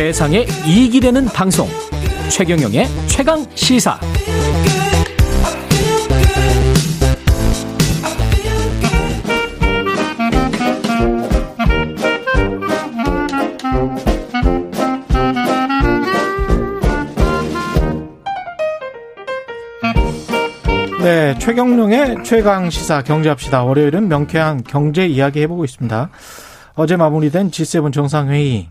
세상에 이익이 되는 방송 최경영의 최강 시사 네, 최경룡의 최강 시사 경제합시다. 월요일은 명쾌한 경제 이야기 해보고 있습니다. 어제 마무리된 G7 정상회의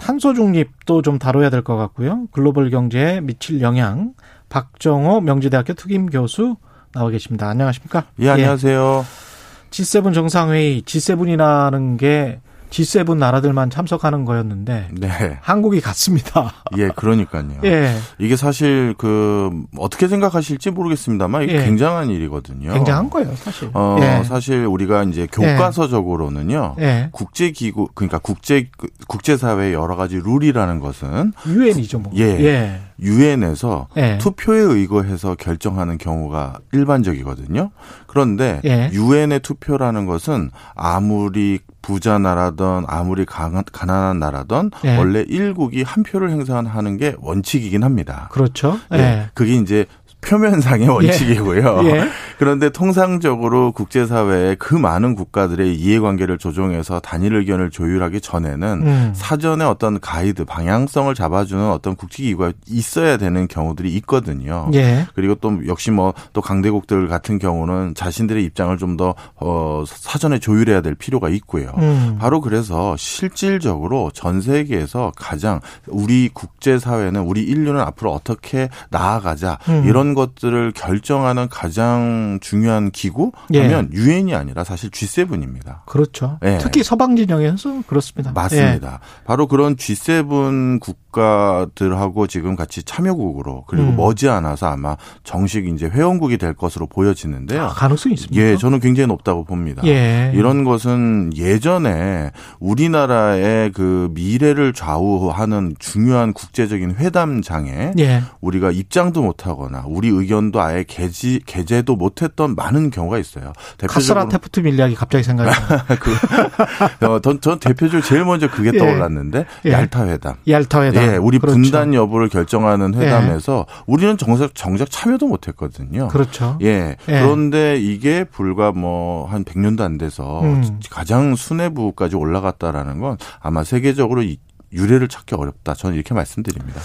탄소 중립도 좀 다뤄야 될 것 같고요. 글로벌 경제에 미칠 영향 박정호 명지대학교 특임 교수 나와 계십니다. 안녕하십니까? 예, 안녕하세요. 예. G7 정상회의 G7이라는 게 G7 나라들만 참석하는 거였는데 네. 한국이 갔습니다. 예, 그러니까요. 예. 이게 사실 그 어떻게 생각하실지 모르겠습니다만 이게 예. 굉장한 일이거든요. 굉장한 거예요, 사실. 어, 예. 사실 우리가 이제 교과서적으로는요. 예. 국제 기구 그러니까 국제 국제 사회의 여러 가지 룰이라는 것은 유엔이죠, 뭐. 예. 예. 유엔에서 예. 투표에 의거해서 결정하는 경우가 일반적이거든요. 그런데 예. 유엔의 예. 투표라는 것은 아무리 부자 나라든 아무리 가난한 나라든 예. 원래 일국이 한 표를 행사하는 게 원칙이긴 합니다. 그렇죠. 예. 예. 그게 이제 표면상의 예. 원칙이고요. 예. 그런데 통상적으로 국제사회의 그 많은 국가들의 이해관계를 조정해서 단일 의견을 조율하기 전에는 음. 사전에 어떤 가이드, 방향성을 잡아주는 어떤 국제기구가 있어야 되는 경우들이 있거든요. 예. 그리고 또 역시 뭐 또 강대국들 같은 경우는 자신들의 입장을 좀 더 어, 사전에 조율해야 될 필요가 있고요. 음. 바로 그래서 실질적으로 전 세계에서 가장 우리 국제사회는 우리 인류는 앞으로 어떻게 나아가자 음. 이런 것들을 결정하는 가장 중요한 기구 하면 예. 유엔이 아니라 사실 G7입니다. 그렇죠. 예. 특히 서방 진영에서 그렇습니다. 맞습니다. 예. 바로 그런 G7 국 가들하고 지금 같이 참여국으로 그리고 음. 머지않아서 아마 정식 이제 회원국이 될 것으로 보여지는데요. 아, 가능성이 있습니까? 예, 저는 굉장히 높다고 봅니다. 예. 이런 것은 예전에 우리나라의 그 미래를 좌우하는 중요한 국제적인 회담장에 예. 우리가 입장도 못하거나 우리 의견도 아예 개지 개제도 못했던 많은 경우가 있어요. 카스라 테프트 밀리학이 갑자기 생각이 그, 어, 전, 전 대표적으로 제일 먼저 그게 예. 떠올랐는데 예. 얄타 회담. 얄타 회담. 예, 우리 그렇죠. 분단 여부를 결정하는 회담에서 예. 우리는 정작 정작 참여도 못 했거든요. 그렇죠. 예. 예. 그런데 이게 불과 뭐 한 100년도 안 돼서 음. 가장 수뇌부까지 올라갔다라는 건 아마 세계적으로 유례를 찾기 어렵다. 저는 이렇게 말씀드립니다.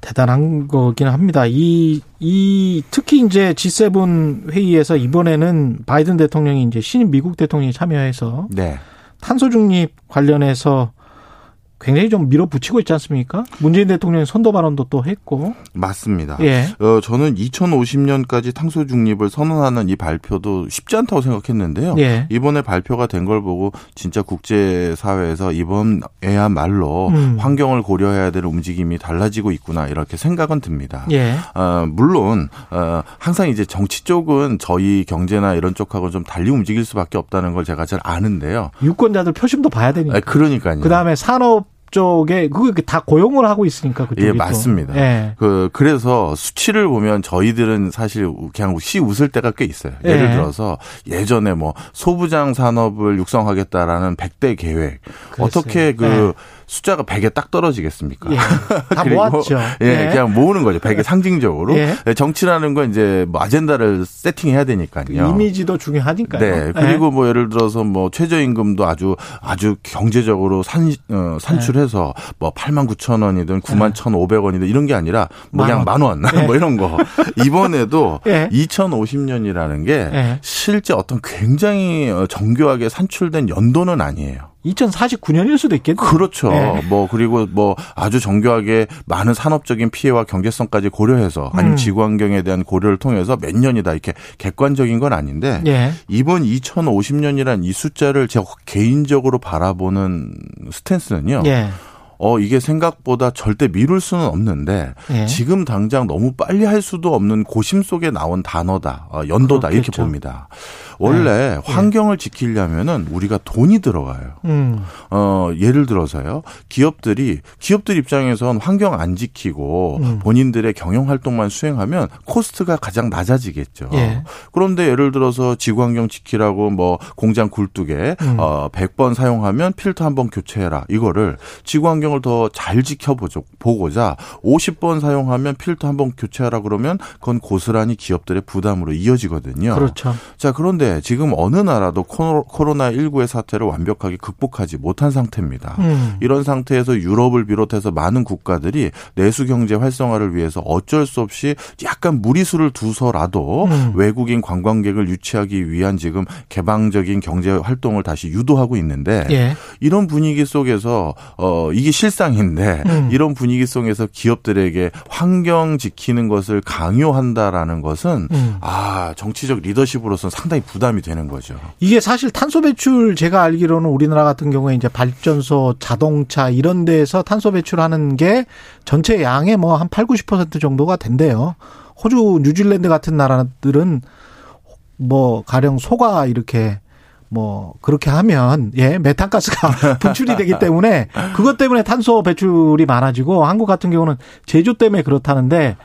대단한 거긴 합니다. 이, 이, 특히 이제 G7 회의에서 이번에는 바이든 대통령이 이제 신임 미국 대통령이 참여해서 네. 탄소 중립 관련해서 굉장히 좀 밀어붙이고 있지 않습니까? 문재인 대통령이 선도 발언도 또 했고. 맞습니다. 예. 어, 저는 2050년까지 탄소 중립을 선언하는 이 발표도 쉽지 않다고 생각했는데요. 예. 이번에 발표가 된 걸 보고 진짜 국제 사회에서 이번에야말로 음. 환경을 고려해야 될 움직임이 달라지고 있구나 이렇게 생각은 듭니다. 예. 어, 물론 어, 항상 이제 정치 쪽은 저희 경제나 이런 쪽하고 좀 달리 움직일 수밖에 없다는 걸 제가 잘 아는데요. 유권자들 표심도 봐야 되니까. 아, 그러니까요. 그다음에 산업 쪽에 그게 다 고용을 하고 있으니까 그쪽이 예 맞습니다. 예. 그 그래서 수치를 보면 저희들은 사실 그냥 시 웃을 때가 꽤 있어요. 예를 예. 들어서 예전에 뭐 소부장 산업을 육성하겠다라는 100대 계획 그랬어요. 어떻게 그 예. 숫자가 100에 딱 떨어지겠습니까? 예. 다 모았죠. 예, 예, 그냥 모으는 거죠. 100에 상징적으로. 예. 예. 정치라는 건 이제 뭐 아젠다를 세팅해야 되니까요. 그 이미지도 중요하니까요. 네. 그리고 예. 뭐 예를 들어서 뭐 최저임금도 아주 아주 경제적으로 산 어, 산출해서 뭐 8만 9천 원이든 9만 1,500원이든 이런 게 아니라 뭐 그냥 만 원. 뭐 이런 거. 이번에도 2050년이라는 게 실제 어떤 굉장히 어, 정교하게 산출된 연도는 아니에요. 2049년일 수도 있겠네요. 그렇죠. 네. 뭐 그리고 뭐 아주 정교하게 많은 산업적인 피해와 경제성까지 고려해서 아니면 음. 지구 환경에 대한 고려를 통해서 몇 년이다 이렇게 객관적인 건 아닌데 네. 이번 2050년이란 이 숫자를 제가 개인적으로 바라보는 스탠스는요. 네. 어 이게 생각보다 절대 미룰 수는 없는데 예. 지금 당장 너무 빨리 할 수도 없는 고심 속에 나온 단어다 어, 연도다 그렇겠죠. 이렇게 봅니다. 원래 네. 환경을 지키려면은 우리가 돈이 들어가요. 음. 어, 예를 들어서요. 기업들이 기업들 입장에선 환경 안 지키고 음. 본인들의 경영 활동만 수행하면 코스트가 가장 낮아지겠죠. 예. 그런데 예를 들어서 지구 환경 지키라고 뭐 공장 굴뚝에 음. 어 100번 사용하면 필터 한 번 교체해라. 이거를 지구 환경 을 더 잘 지켜보죠. 보고자 50번 사용하면 필터 한 번 교체하라 그러면 그건 고스란히 기업들의 부담으로 이어지거든요. 그렇죠. 자, 그런데 지금 어느 나라도 코로나19의 사태를 완벽하게 극복하지 못한 상태입니다. 음. 이런 상태에서 유럽을 비롯해서 많은 국가들이 내수 경제 활성화를 위해서 어쩔 수 없이 약간 무리수를 두서라도 음. 외국인 관광객을 유치하기 위한 지금 개방적인 경제 활동을 다시 유도하고 있는데 예. 이런 분위기 속에서 어 이게 실상인데 음. 이런 분위기 속에서 기업들에게 환경 지키는 것을 강요한다라는 것은 음. 아 정치적 리더십으로서 상당히 부담이 되는 거죠. 이게 사실 탄소 배출 제가 알기로는 우리나라 같은 경우에 이제 발전소, 자동차 이런 데에서 탄소 배출하는 게 전체 양의 뭐 한 8, 90% 정도가 된대요. 호주, 뉴질랜드 같은 나라들은 뭐 가령 소가 이렇게 뭐 그렇게 하면 예 메탄가스가 분출이 되기 때문에 그것 때문에 탄소 배출이 많아지고 한국 같은 경우는 제조 때문에 그렇다는데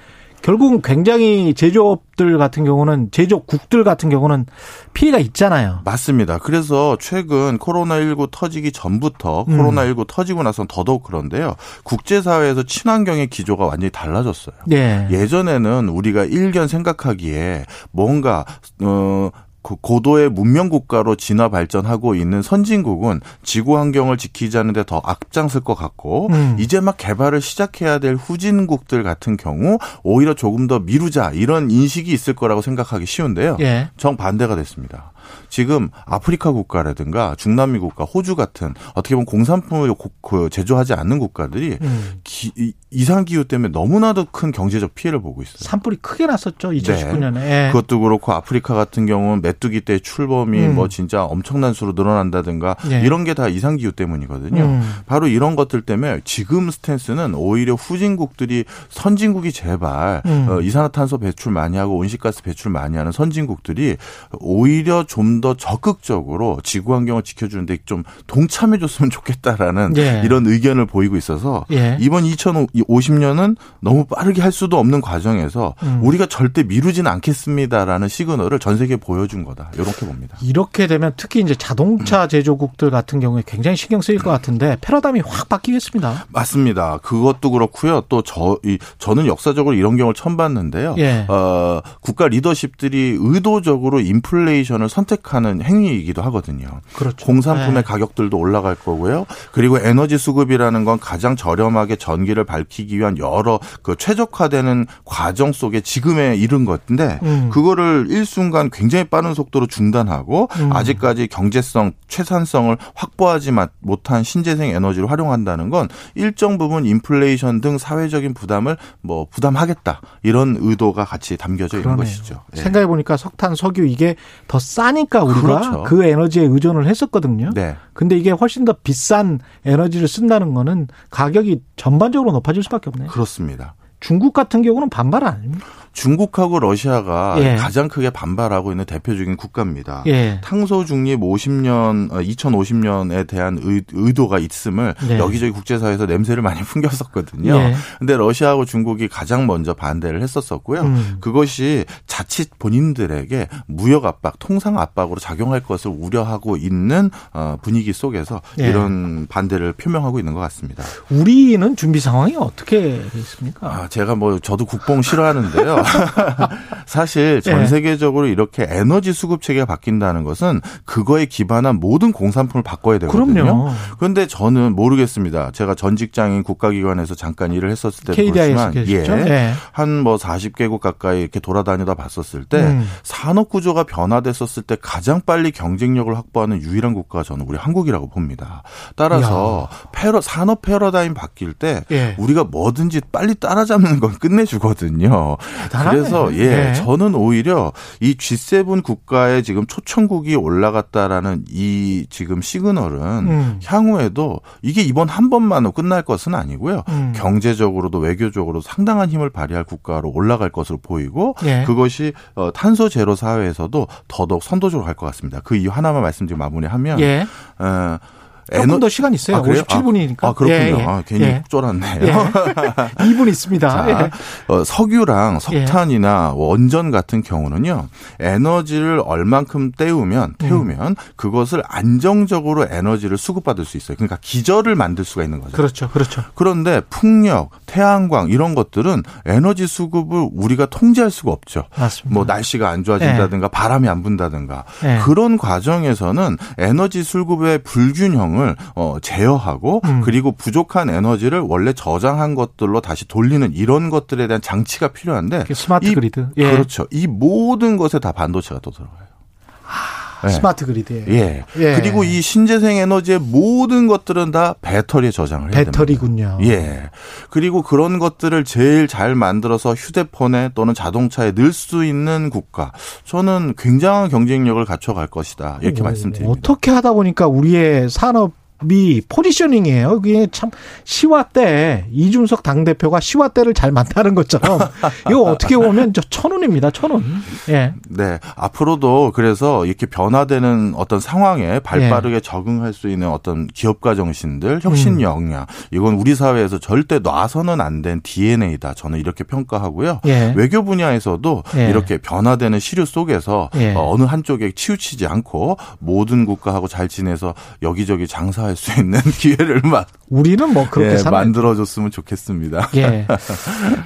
결국은 굉장히 제조업들 같은 경우는 제조국들 같은 경우는 피해가 있잖아요. 맞습니다. 그래서 최근 코로나19 터지기 전부터 음. 코로나19 터지고 나선 더더욱 그런데요. 국제사회에서 친환경의 기조가 완전히 달라졌어요. 예. 예전에는 우리가 일견 생각하기에 뭔가 어그 고도의 문명 국가로 진화 발전하고 있는 선진국은 지구 환경을 지키자는 데 더 앞장설 것 같고 음. 이제 막 개발을 시작해야 될 후진국들 같은 경우 오히려 조금 더 미루자 이런 인식이 있을 거라고 생각하기 쉬운데요. 예. 정반대가 됐습니다. 지금 아프리카 국가라든가 중남미 국가, 호주 같은 어떻게 보면 공산품을 그 제조하지 않는 국가들이 음. 기, 이상 기후 때문에 너무나도 큰 경제적 피해를 보고 있어요. 산불이 크게 났었죠 2019년에. 네. 예. 그것도 그렇고 아프리카 같은 경우는 메뚜기 때 출범이 음. 뭐 진짜 엄청난 수로 늘어난다든가 예. 이런 게 다 이상 기후 때문이거든요. 음. 바로 이런 것들 때문에 지금 스탠스는 오히려 후진국들이 선진국이 제발 음. 어, 이산화탄소 배출 많이 하고 온실가스 배출 많이 하는 선진국들이 오히려 좀 더 적극적으로 지구 환경을 지켜주는데 좀 동참해 줬으면 좋겠다라는 예. 이런 의견을 보이고 있어서 예. 이번 2050년은 너무 빠르게 할 수도 없는 과정에서 음. 우리가 절대 미루지는 않겠습니다라는 시그널을 전 세계에 보여준 거다. 이렇게 봅니다. 이렇게 되면 특히 이제 자동차 제조국들 같은 경우에 굉장히 신경 쓰일 것 같은데 패러다임이 확 바뀌겠습니다. 맞습니다. 그것도 그렇고요. 또 저 이 저는 역사적으로 이런 경우를 처음 봤는데요. 예. 어, 국가 리더십들이 의도적으로 인플레이션을 선택 하는 행위이기도 하거든요. 그렇죠. 공산품의 네. 가격들도 올라갈 거고요. 그리고 에너지 수급이라는 건 가장 저렴하게 전기를 밝히기 위한 여러 그 최적화되는 과정 속에 지금에 이른 것인데 음. 그거를 일순간 굉장히 빠른 속도로 중단하고 음. 아직까지 경제성, 최산성을 확보하지 못한 신재생 에너지를 활용한다는 건 일정 부분 인플레이션 등 사회적인 부담을 뭐 부담하겠다 이런 의도가 같이 담겨져 있는 그러네요. 것이죠. 예. 생각해 보니까 석탄, 석유 이게 더 싸니까 우리가 그렇죠. 그 에너지에 의존을 했었거든요. 네. 근데 이게 훨씬 더 비싼 에너지를 쓴다는 거는 가격이 전반적으로 높아질 수밖에 없네요. 그렇습니다. 중국 같은 경우는 반발 아닙니까? 중국하고 러시아가 예. 가장 크게 반발하고 있는 대표적인 국가입니다. 예. 탄소 중립 50년, 2050년에 어, 대한 의, 도가 있음을 네. 여기저기 국제사회에서 냄새를 많이 풍겼었거든요. 예. 근데 러시아하고 중국이 가장 먼저 반대를 했었었고요. 음. 그것이 자칫 본인들에게 무역 압박, 통상 압박으로 작용할 것을 우려하고 있는 어, 분위기 속에서 예. 이런 반대를 표명하고 있는 것 같습니다. 우리는 준비 상황이 어떻게 있습니까? 아, 제가 뭐 저도 국뽕 싫어하는데요. 사실 전 예. 세계적으로 이렇게 에너지 수급 체계가 바뀐다는 것은 그거에 기반한 모든 공산품을 바꿔야 되거든요. 그럼요. 그런데 저는 모르겠습니다. 제가 전 직장인 국가기관에서 잠깐 일을 했었을 때도 그렇지만 예. 예. 한뭐 40개국 가까이 이렇게 돌아다니다 봤었을 때 음. 산업 구조가 변화됐었을 때 가장 빨리 경쟁력을 확보하는 유일한 국가가 저는 우리 한국이라고 봅니다. 따라서 패러, 산업 패러다임 바뀔 때 예. 우리가 뭐든지 빨리 따라잡는 잡는 건 끝내주거든요. 대단하네. 그래서 예, 네. 저는 오히려 이 G7 국가의 지금 초청국이 올라갔다라는 이 지금 시그널은 음. 향후에도 이게 이번 한 번만으로 끝날 것은 아니고요. 음. 경제적으로도 외교적으로 상당한 힘을 발휘할 국가로 올라갈 것으로 보이고 예. 그것이 어, 탄소 제로 사회에서도 더더욱 선도적으로 갈 것 같습니다. 그 이유 하나만 말씀드리고 마무리하면 예. 어, 조금 더 시간 있어요. 아, 57분이니까. 아, 그렇군요. 예, 예. 아, 괜히 예. 쫄았네요. 예. 2분 있습니다. 자, 예. 어, 석유랑 석탄이나 원전 같은 경우는요. 에너지를 얼만큼 때우면 태우면 음. 그것을 안정적으로 에너지를 수급받을 수 있어요. 그러니까 기절을 만들 수가 있는 거죠. 그렇죠. 그렇죠. 그런데 풍력, 태양광 이런 것들은 에너지 수급을 우리가 통제할 수가 없죠. 맞습니다. 뭐 날씨가 안 좋아진다든가 바람이 안 분다든가 그런 과정에서는 에너지 수급의 불균형을 어, 제어하고 음. 그리고 부족한 에너지를 원래 저장한 것들로 다시 돌리는 이런 것들에 대한 장치가 필요한데 스마트 이, 그리드 예. 그렇죠. 이 모든 것에 다 반도체가 또 들어가요. 네. 스마트 그리드에. 예. 예. 그리고 이 신재생 에너지의 모든 것들은 다 배터리에 저장을 해야 배터리군요. 됩니다. 예. 그리고 그런 것들을 제일 잘 만들어서 휴대폰에 또는 자동차에 넣을 수 있는 국가. 저는 굉장한 경쟁력을 갖춰 갈 것이다. 이렇게 오, 말씀드립니다. 어떻게 하다 보니까 우리의 산업 미 포지셔닝이에요. 그게 참 시와 때 이준석 당 대표가 시와 때를 잘 만나는 것처럼 이거 어떻게 보면 저 천운입니다. 천운. 예. 네. 앞으로도 그래서 이렇게 변화되는 어떤 상황에 발빠르게 예. 적응할 수 있는 어떤 기업가 정신들, 혁신 음. 역량 이건 우리 사회에서 절대 놔서는 안 된 DNA다. 저는 이렇게 평가하고요. 예. 외교 분야에서도 예. 이렇게 변화되는 시류 속에서 예. 어, 어느 한쪽에 치우치지 않고 모든 국가하고 잘 지내서 여기저기 장사 할 수 있는 기회를 막 우리는 뭐 그렇게 예, 만들어줬으면 좋겠습니다. 예.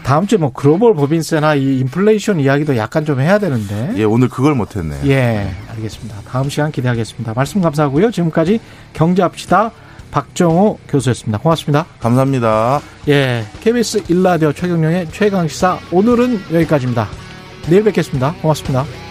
다음 주에 뭐 글로벌 법인세나 이 인플레이션 이야기도 약간 좀 해야 되는데. 예, 오늘 그걸 못했네요. 예, 알겠습니다. 다음 시간 기대하겠습니다. 말씀 감사하고요. 지금까지 경제합시다. 박정호 교수였습니다. 고맙습니다. 감사합니다. 예, KBS 일라디오 최경영의 최강시사 오늘은 여기까지입니다. 내일 뵙겠습니다. 고맙습니다.